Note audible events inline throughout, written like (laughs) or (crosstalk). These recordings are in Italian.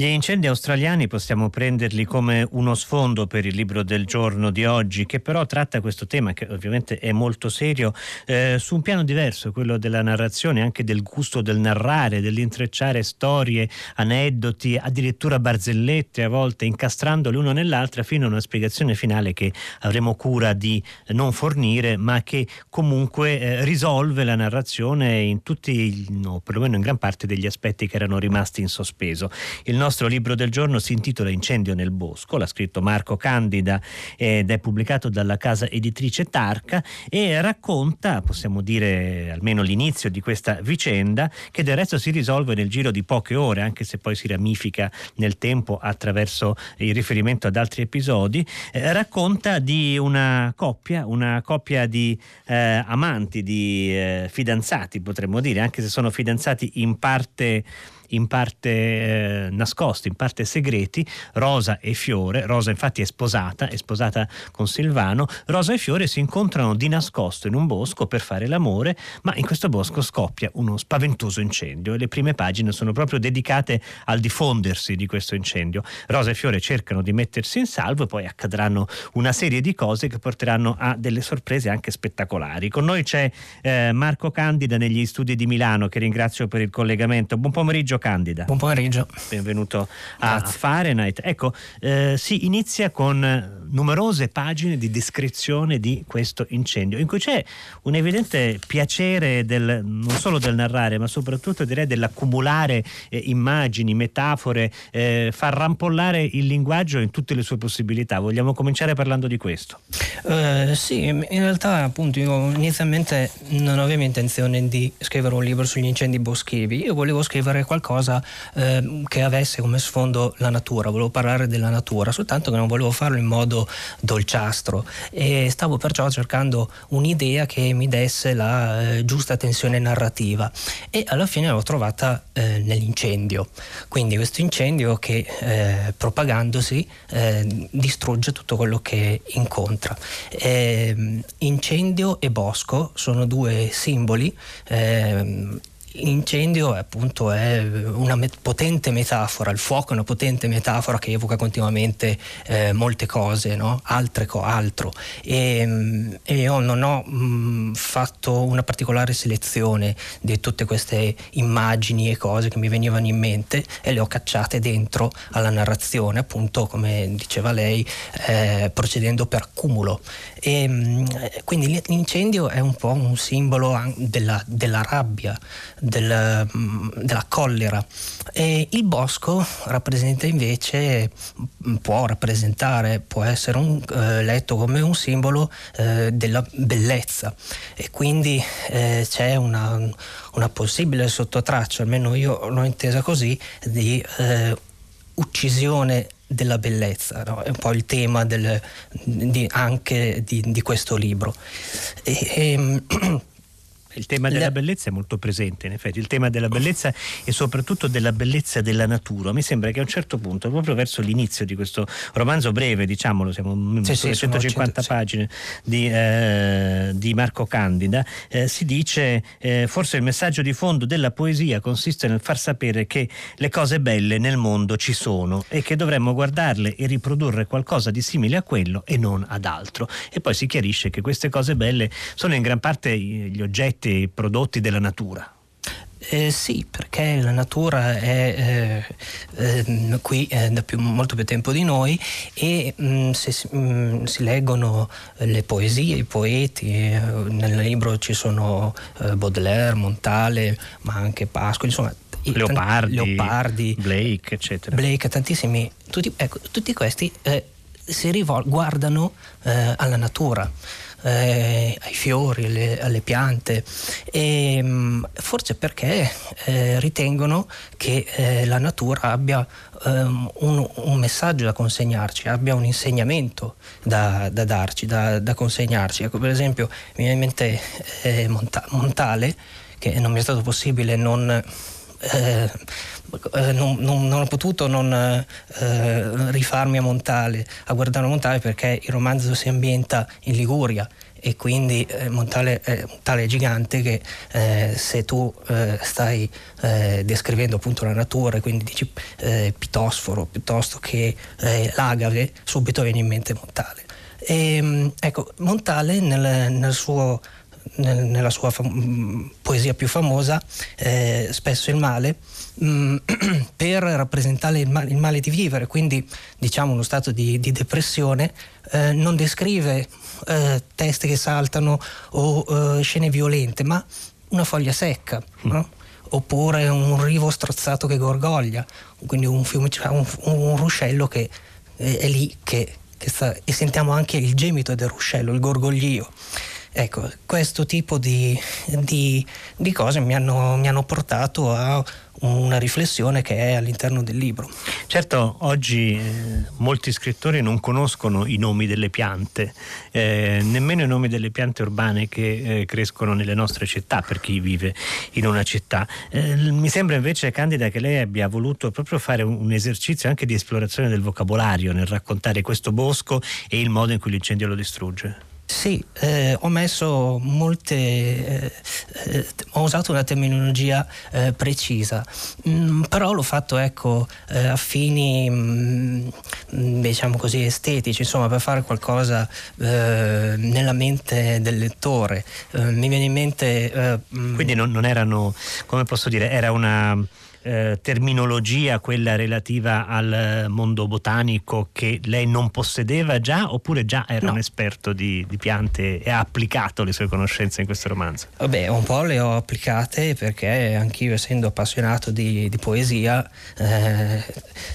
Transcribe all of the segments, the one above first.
Gli incendi australiani possiamo prenderli come uno sfondo per il libro del giorno di oggi, che però tratta questo tema, che ovviamente è molto serio, eh, su un piano diverso, quello della narrazione, anche del gusto del narrare, dell'intrecciare storie, aneddoti, addirittura barzellette a volte, incastrandole l'uno nell'altra fino a una spiegazione finale che avremo cura di non fornire, ma che comunque eh, risolve la narrazione in tutti, no, perlomeno in gran parte degli aspetti che erano rimasti in sospeso. Il nostro libro del giorno si intitola Incendio nel bosco, l'ha scritto Marco Candida ed è pubblicato dalla casa editrice Tarca e racconta, possiamo dire almeno l'inizio di questa vicenda, che del resto si risolve nel giro di poche ore, anche se poi si ramifica nel tempo attraverso il riferimento ad altri episodi, eh, racconta di una coppia, una coppia di eh, amanti, di eh, fidanzati potremmo dire, anche se sono fidanzati in parte in parte eh, nascosti, in parte segreti, Rosa e Fiore. Rosa infatti è sposata, è sposata con Silvano. Rosa e Fiore si incontrano di nascosto in un bosco per fare l'amore, ma in questo bosco scoppia uno spaventoso incendio e le prime pagine sono proprio dedicate al diffondersi di questo incendio. Rosa e Fiore cercano di mettersi in salvo e poi accadranno una serie di cose che porteranno a delle sorprese anche spettacolari. Con noi c'è eh, Marco Candida negli studi di Milano che ringrazio per il collegamento. Buon pomeriggio Candida. Buon pomeriggio. Benvenuto a Grazie. Fahrenheit. Ecco, eh, si inizia con numerose pagine di descrizione di questo incendio, in cui c'è un evidente piacere del, non solo del narrare, ma soprattutto direi dell'accumulare eh, immagini, metafore, eh, far rampollare il linguaggio in tutte le sue possibilità. Vogliamo cominciare parlando di questo? Uh, sì, in realtà appunto io inizialmente non avevo intenzione di scrivere un libro sugli incendi boschivi, io volevo scrivere qualcosa eh, che avesse come sfondo la natura, volevo parlare della natura, soltanto che non volevo farlo in modo dolciastro e stavo perciò cercando un'idea che mi desse la eh, giusta tensione narrativa e alla fine l'ho trovata eh, nell'incendio. Quindi questo incendio che eh, propagandosi eh, distrugge tutto quello che incontra. Ehm, incendio e bosco sono due simboli ehm, L'incendio appunto è una met- potente metafora, il fuoco è una potente metafora che evoca continuamente eh, molte cose, no? altre co- altro. E, mm, e, io non ho mh, mm, fatto una particolare selezione di tutte queste immagini e cose che mi venivano in mente e le ho cacciate dentro alla narrazione, appunto come diceva lei, eh, procedendo per accumulo. E, mh, mm, quindi l'incendio è un po' un simbolo della, della rabbia del, mm, della collera e il bosco rappresenta invece, mm, può rappresentare, può essere un, eh, letto come un simbolo eh, della bellezza e quindi eh, c'è una, una, possibile sottotraccia, almeno io l'ho intesa così, di eh, uccisione della bellezza, no? è un po' il tema del, di, anche di, di, questo libro. E, e, ehm, (clears throat) il tema della La... bellezza è molto presente, in effetti, il tema della bellezza e soprattutto della bellezza della natura. Mi sembra che a un certo punto, proprio verso l'inizio di questo romanzo breve, diciamolo, siamo sì, sì, 150 pagine sì. di, eh, di, Marco Candida, eh, si dice eh, forse il messaggio di fondo della poesia consiste nel far sapere che le cose belle nel mondo ci sono e che dovremmo guardarle e riprodurre qualcosa di simile a quello e non ad altro. E poi si chiarisce che queste cose belle sono in gran parte gli oggetti cosiddetti prodotti della natura. Eh, sì, perché la natura è eh, eh, qui da più, molto più tempo di noi e mh, mm, se mh, mm, si leggono le poesie, i poeti, eh, nel libro ci sono eh, Baudelaire, Montale, ma anche Pasqua, insomma Leopardi, Leopardi, Blake, eccetera. Blake, tantissimi, tutti, ecco, tutti questi eh, si rivol- guardano alla natura eh, ai fiori, alle, alle piante, e, mm, forse perché eh, ritengono che eh, la natura abbia um, un, un, messaggio da consegnarci, abbia un insegnamento da, da darci, da, da, consegnarci. Ecco, per esempio, mi viene in mente eh, Monta- Montale, che non mi è stato possibile non... Eh, eh, non, non, non, ho potuto non eh, rifarmi a Montale, a guardare Montale perché il romanzo si ambienta in Liguria e quindi eh, Montale è un tale gigante che eh, se tu eh, stai eh, descrivendo appunto la natura e quindi dici pitosforo piuttosto che l'agave, subito viene in mente Montale. E, ehm, ecco, Montale nel, nel suo nella sua fam- poesia più famosa, eh, spesso il male, mh, mm, (clears throat) per rappresentare il male, il male, di vivere, quindi diciamo uno stato di, di depressione, eh, non descrive eh, teste che saltano o eh, scene violente, ma una foglia secca. Mm. No? oppure un rivo strozzato che gorgoglia, quindi un, fiume, cioè un, un ruscello che è, è lì che, che sta, e sentiamo anche il gemito del ruscello, il gorgoglio. Ecco, questo tipo di, di, di cose mi hanno, mi hanno, portato a una riflessione che è all'interno del libro. Certo, oggi eh, molti scrittori non conoscono i nomi delle piante, eh, nemmeno i nomi delle piante urbane che eh, crescono nelle nostre città, per chi vive in una città. Eh, mi sembra invece, Candida, che lei abbia voluto proprio fare un, un esercizio anche di esplorazione del vocabolario nel raccontare questo bosco e il modo in cui l'incendio lo distrugge. Sì, eh, ho messo molte, eh, eh, ho usato una terminologia eh, precisa, mm, però l'ho fatto ecco, eh, a fini mm, diciamo così estetici, insomma per fare qualcosa nella mente del lettore. mi viene in mente... Mm, Quindi non, non erano, come posso dire, era una eh, terminologia, quella relativa al mondo botanico, che lei non possedeva già oppure già era no. un esperto di, di, piante e ha applicato le sue conoscenze in questo romanzo? Vabbè, un po' le ho applicate perché anch'io essendo appassionato di, di poesia, eh,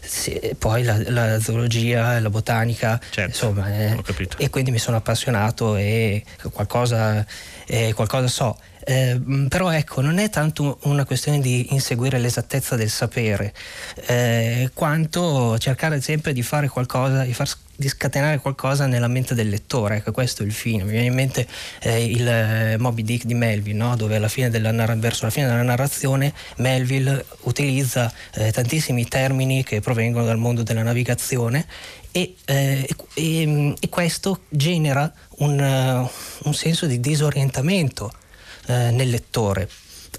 sì, poi la, la, zoologia, la botanica, certo, insomma, eh, e quindi mi sono appassionato e qualcosa, eh, qualcosa so. Eh, però ecco, non è tanto una questione di inseguire l'esattezza del sapere, eh, quanto cercare sempre di fare qualcosa, di, far, di scatenare qualcosa nella mente del lettore, ecco, questo è il fine. Mi viene in mente eh, il eh, Moby Dick di Melville, no? dove alla fine della, verso la fine della narrazione Melville utilizza eh, tantissimi termini che provengono dal mondo della navigazione e, eh, e, e questo genera un, uh, un senso di disorientamento eh, nel lettore.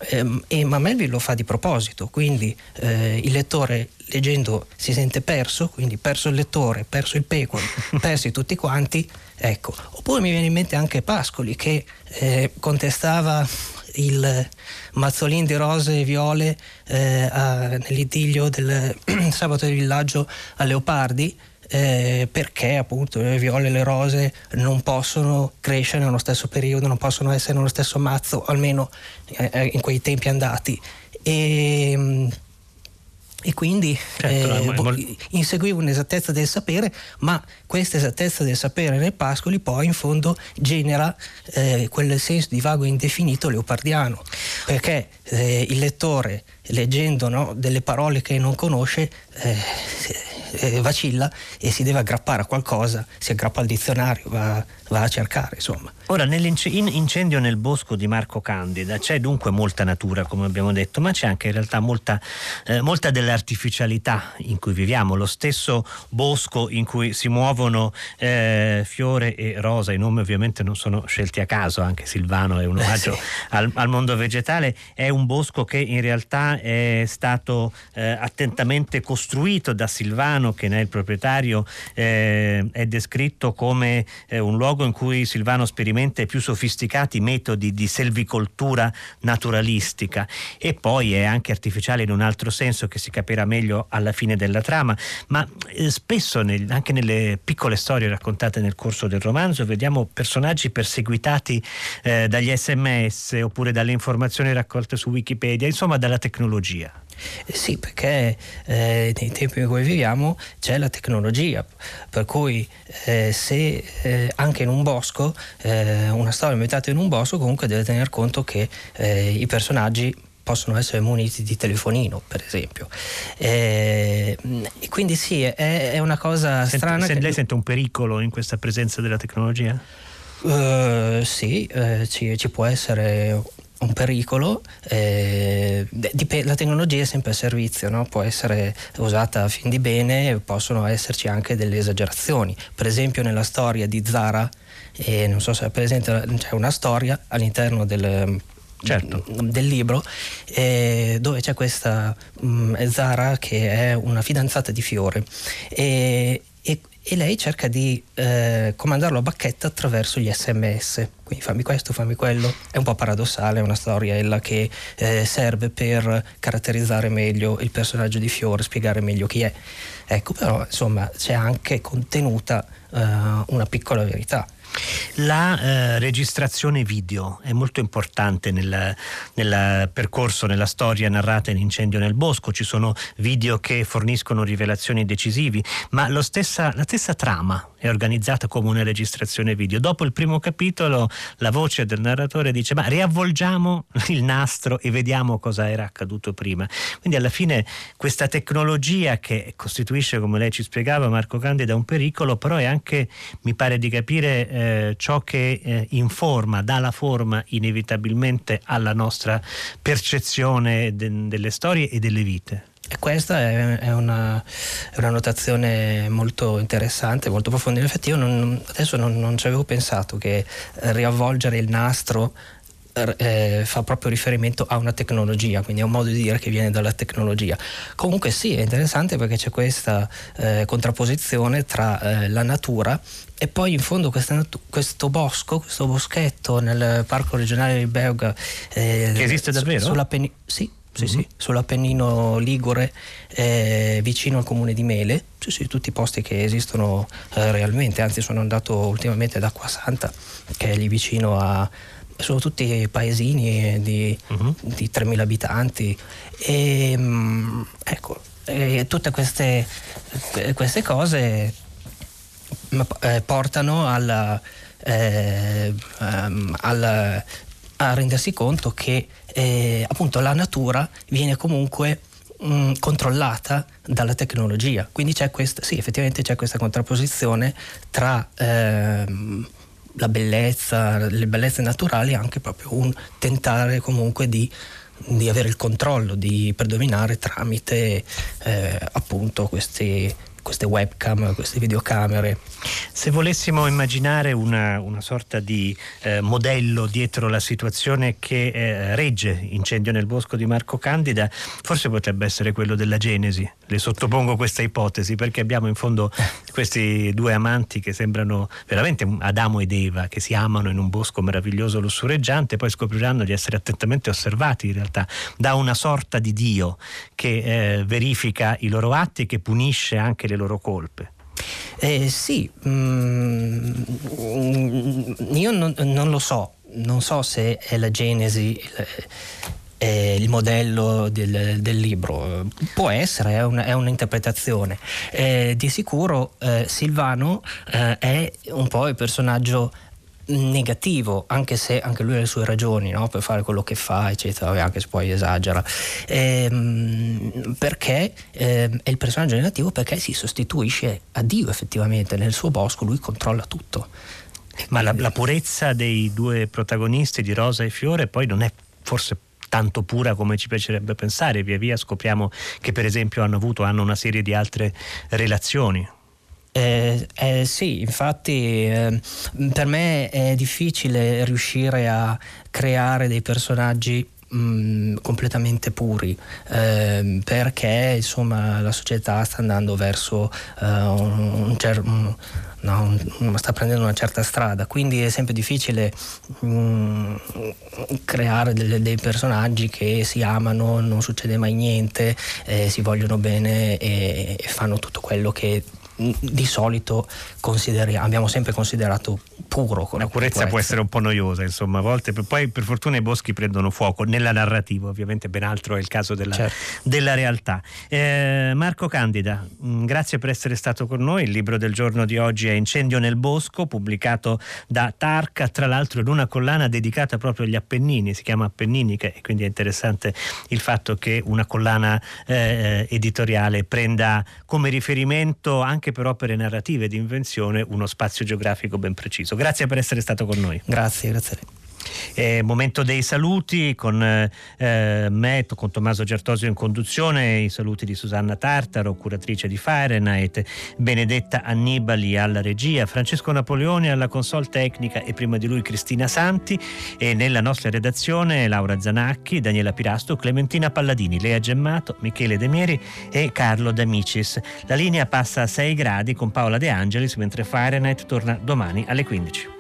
Eh, e ma Melville lo fa di proposito, quindi eh, il lettore leggendo si sente perso, quindi perso il lettore, perso il pecoro, (laughs) persi tutti quanti, ecco. Oppure mi viene in mente anche Pascoli che eh, contestava il mazzolin di rose e viole eh, a, nell'idillio del (clears throat) sabato di villaggio a Leopardi eh, perché appunto le viole e le rose non possono crescere nello stesso periodo, non possono essere nello stesso mazzo, almeno eh, eh in quei tempi andati. E, e quindi certo, eh, molto... inseguivo un'esattezza del sapere, ma questa esattezza del sapere nel Pascoli poi in fondo genera eh, quel senso di vago indefinito leopardiano, perché eh, il lettore leggendo no, delle parole che non conosce eh, vacilla e si deve aggrappare a qualcosa, si aggrappa al dizionario, va, va a cercare insomma. Ora nell'incendio nel bosco di Marco Candida c'è dunque molta natura come abbiamo detto, ma c'è anche in realtà molta, eh, molta dell'artificialità in cui viviamo, lo stesso bosco in cui si muovono eh, Fiore e Rosa, i nomi ovviamente non sono scelti a caso, anche Silvano è un omaggio eh, sì. al, al, mondo vegetale, è un bosco che in realtà è stato eh, attentamente costruito da Silvano che ne è il proprietario, eh, è descritto come eh, un luogo in cui Silvano sperimenta i più sofisticati metodi di selvicoltura naturalistica e poi è anche artificiale in un altro senso che si capirà meglio alla fine della trama, ma eh, spesso nel, anche nelle piccole storie raccontate nel corso del romanzo vediamo personaggi perseguitati eh, dagli sms oppure dalle informazioni raccolte su Wikipedia, insomma dalla tecnologia. Eh sì, perché eh, nei tempi in cui viviamo c'è la tecnologia, per cui eh, se eh, anche in un bosco, eh, una storia inventata in un bosco comunque deve tener conto che eh, i personaggi possono essere muniti di telefonino, per esempio. E, quindi sì, è, è una cosa Sente, strana. Se. Lei sente un pericolo in questa presenza della tecnologia? Uh, sì, uh, ci, ci, può essere un pericolo, eh, la tecnologia è sempre a servizio, no? può essere usata a fin di bene, possono esserci anche delle esagerazioni. Per esempio nella storia di Zara, eh, non so se è presente, c'è una storia all'interno del certo. del libro, eh, dove c'è questa mh, mm, Zara che è una fidanzata di Fiore e, e, e lei cerca di eh, comandarlo a bacchetta attraverso gli sms. Quindi fammi questo, fammi quello. È un po' paradossale, è una storia che eh, serve per caratterizzare meglio il personaggio di Fiore, spiegare meglio chi è. Ecco, però insomma c'è anche contenuta eh, una piccola verità. La eh, registrazione video è molto importante nel, nel, percorso, nella storia narrata in Incendio nel Bosco. Ci sono video che forniscono rivelazioni decisivi, ma stessa, la stessa trama è organizzata come una registrazione video. Dopo il primo capitolo la voce del narratore dice ma riavvolgiamo il nastro e vediamo cosa era accaduto prima. Quindi alla fine questa tecnologia che costituisce, come lei ci spiegava Marco Candida, un pericolo, però è anche, mi pare di capire, eh, ciò che eh, informa, dà la forma inevitabilmente alla nostra percezione de- delle storie e delle vite. E questa è, è, una, è, una, notazione molto interessante, molto profonda. In effetti io non, adesso non, non ci avevo pensato che riavvolgere il nastro eh, fa proprio riferimento a una tecnologia, quindi è un modo di dire che viene dalla tecnologia. Comunque sì, è interessante perché c'è questa eh, contrapposizione tra eh, la natura e poi in fondo natu- questo bosco, questo boschetto nel parco regionale di Beug eh, che esiste davvero? Sulla Peni- sì, sì, mm-hmm. sì, sull'Appennino Ligure, eh, vicino al comune di Mele, sì, sì, tutti i posti che esistono eh, realmente, anzi sono andato ultimamente ad Acqua Santa, che è lì vicino a, sono tutti paesini di, uh-huh. di 3.000 abitanti e mm, ecco, e tutte queste, queste cose eh, portano alla, eh, um, alla, a rendersi conto che eh, appunto la natura viene comunque mh, mm, controllata dalla tecnologia. Quindi c'è questa, sì, effettivamente c'è questa contrapposizione tra ehm, la bellezza, le bellezze naturali anche proprio un tentare comunque di, di avere il controllo, di predominare tramite eh, appunto questi queste webcam, queste videocamere. Se volessimo immaginare una, una sorta di eh, modello dietro la situazione che eh, regge Incendio nel bosco di Marco Candida, forse potrebbe essere quello della Genesi. Le sottopongo questa ipotesi perché abbiamo in fondo (laughs) questi due amanti che sembrano veramente Adamo ed Eva che si amano in un bosco meraviglioso lussureggiante, poi scopriranno di essere attentamente osservati in realtà da una sorta di Dio che eh, verifica i loro atti e che punisce anche le loro colpe. Eh, sì, mm, io non, non, lo so, non so se è la genesi il, il modello del, del, libro, può essere, è, un, è un'interpretazione. Eh, di sicuro eh, Silvano eh, è un po' il personaggio negativo, anche se anche lui ha le sue ragioni no? per fare quello che fa, eccetera, anche se poi esagera. Ehm, perché ehm, è il personaggio negativo perché si sostituisce a Dio effettivamente, nel suo bosco lui controlla tutto. Ma la, la purezza dei due protagonisti di Rosa e Fiore poi non è forse tanto pura come ci piacerebbe pensare, via via scopriamo che per esempio hanno avuto hanno una serie di altre relazioni. Eh, eh, sì, infatti eh, per me è difficile riuscire a creare dei personaggi mm, completamente puri eh, perché insomma la società sta andando verso uh, un, cer- un, no, sta prendendo una certa strada. Quindi è sempre difficile mh, mm, creare delle, dei personaggi che si amano non succede mai niente eh, si vogliono bene e, e fanno tutto quello che di solito abbiamo sempre considerato puro. La purezza può essere un po' noiosa, insomma, a volte. Poi per fortuna i boschi prendono fuoco nella narrativa, ovviamente ben altro è il caso della, certo. della realtà. Eh, Marco Candida, mm, grazie per essere stato con noi. Il libro del giorno di oggi è Incendio nel bosco, pubblicato da Tarca, tra l'altro in una collana dedicata proprio agli Appennini, si chiama Appenninica e quindi è interessante il fatto che una collana eh, editoriale prenda come riferimento anche per opere narrative di invenzione uno spazio geografico ben preciso. Grazie per essere stato con noi. Grazie, grazie a lei. Eh, momento dei saluti con eh, me, con Tommaso Gertosio in conduzione, i saluti di Susanna Tartaro, curatrice di Fahrenheit, Benedetta Annibali alla regia, Francesco Napoleone alla console tecnica e prima di lui Cristina Santi e nella nostra redazione Laura Zanacchi, Daniela Pirasto, Clementina Palladini, Lea Gemmato, Michele Demieri e Carlo D'Amicis. La linea passa a 6 gradi con Paola De Angelis mentre Fahrenheit torna domani alle 15.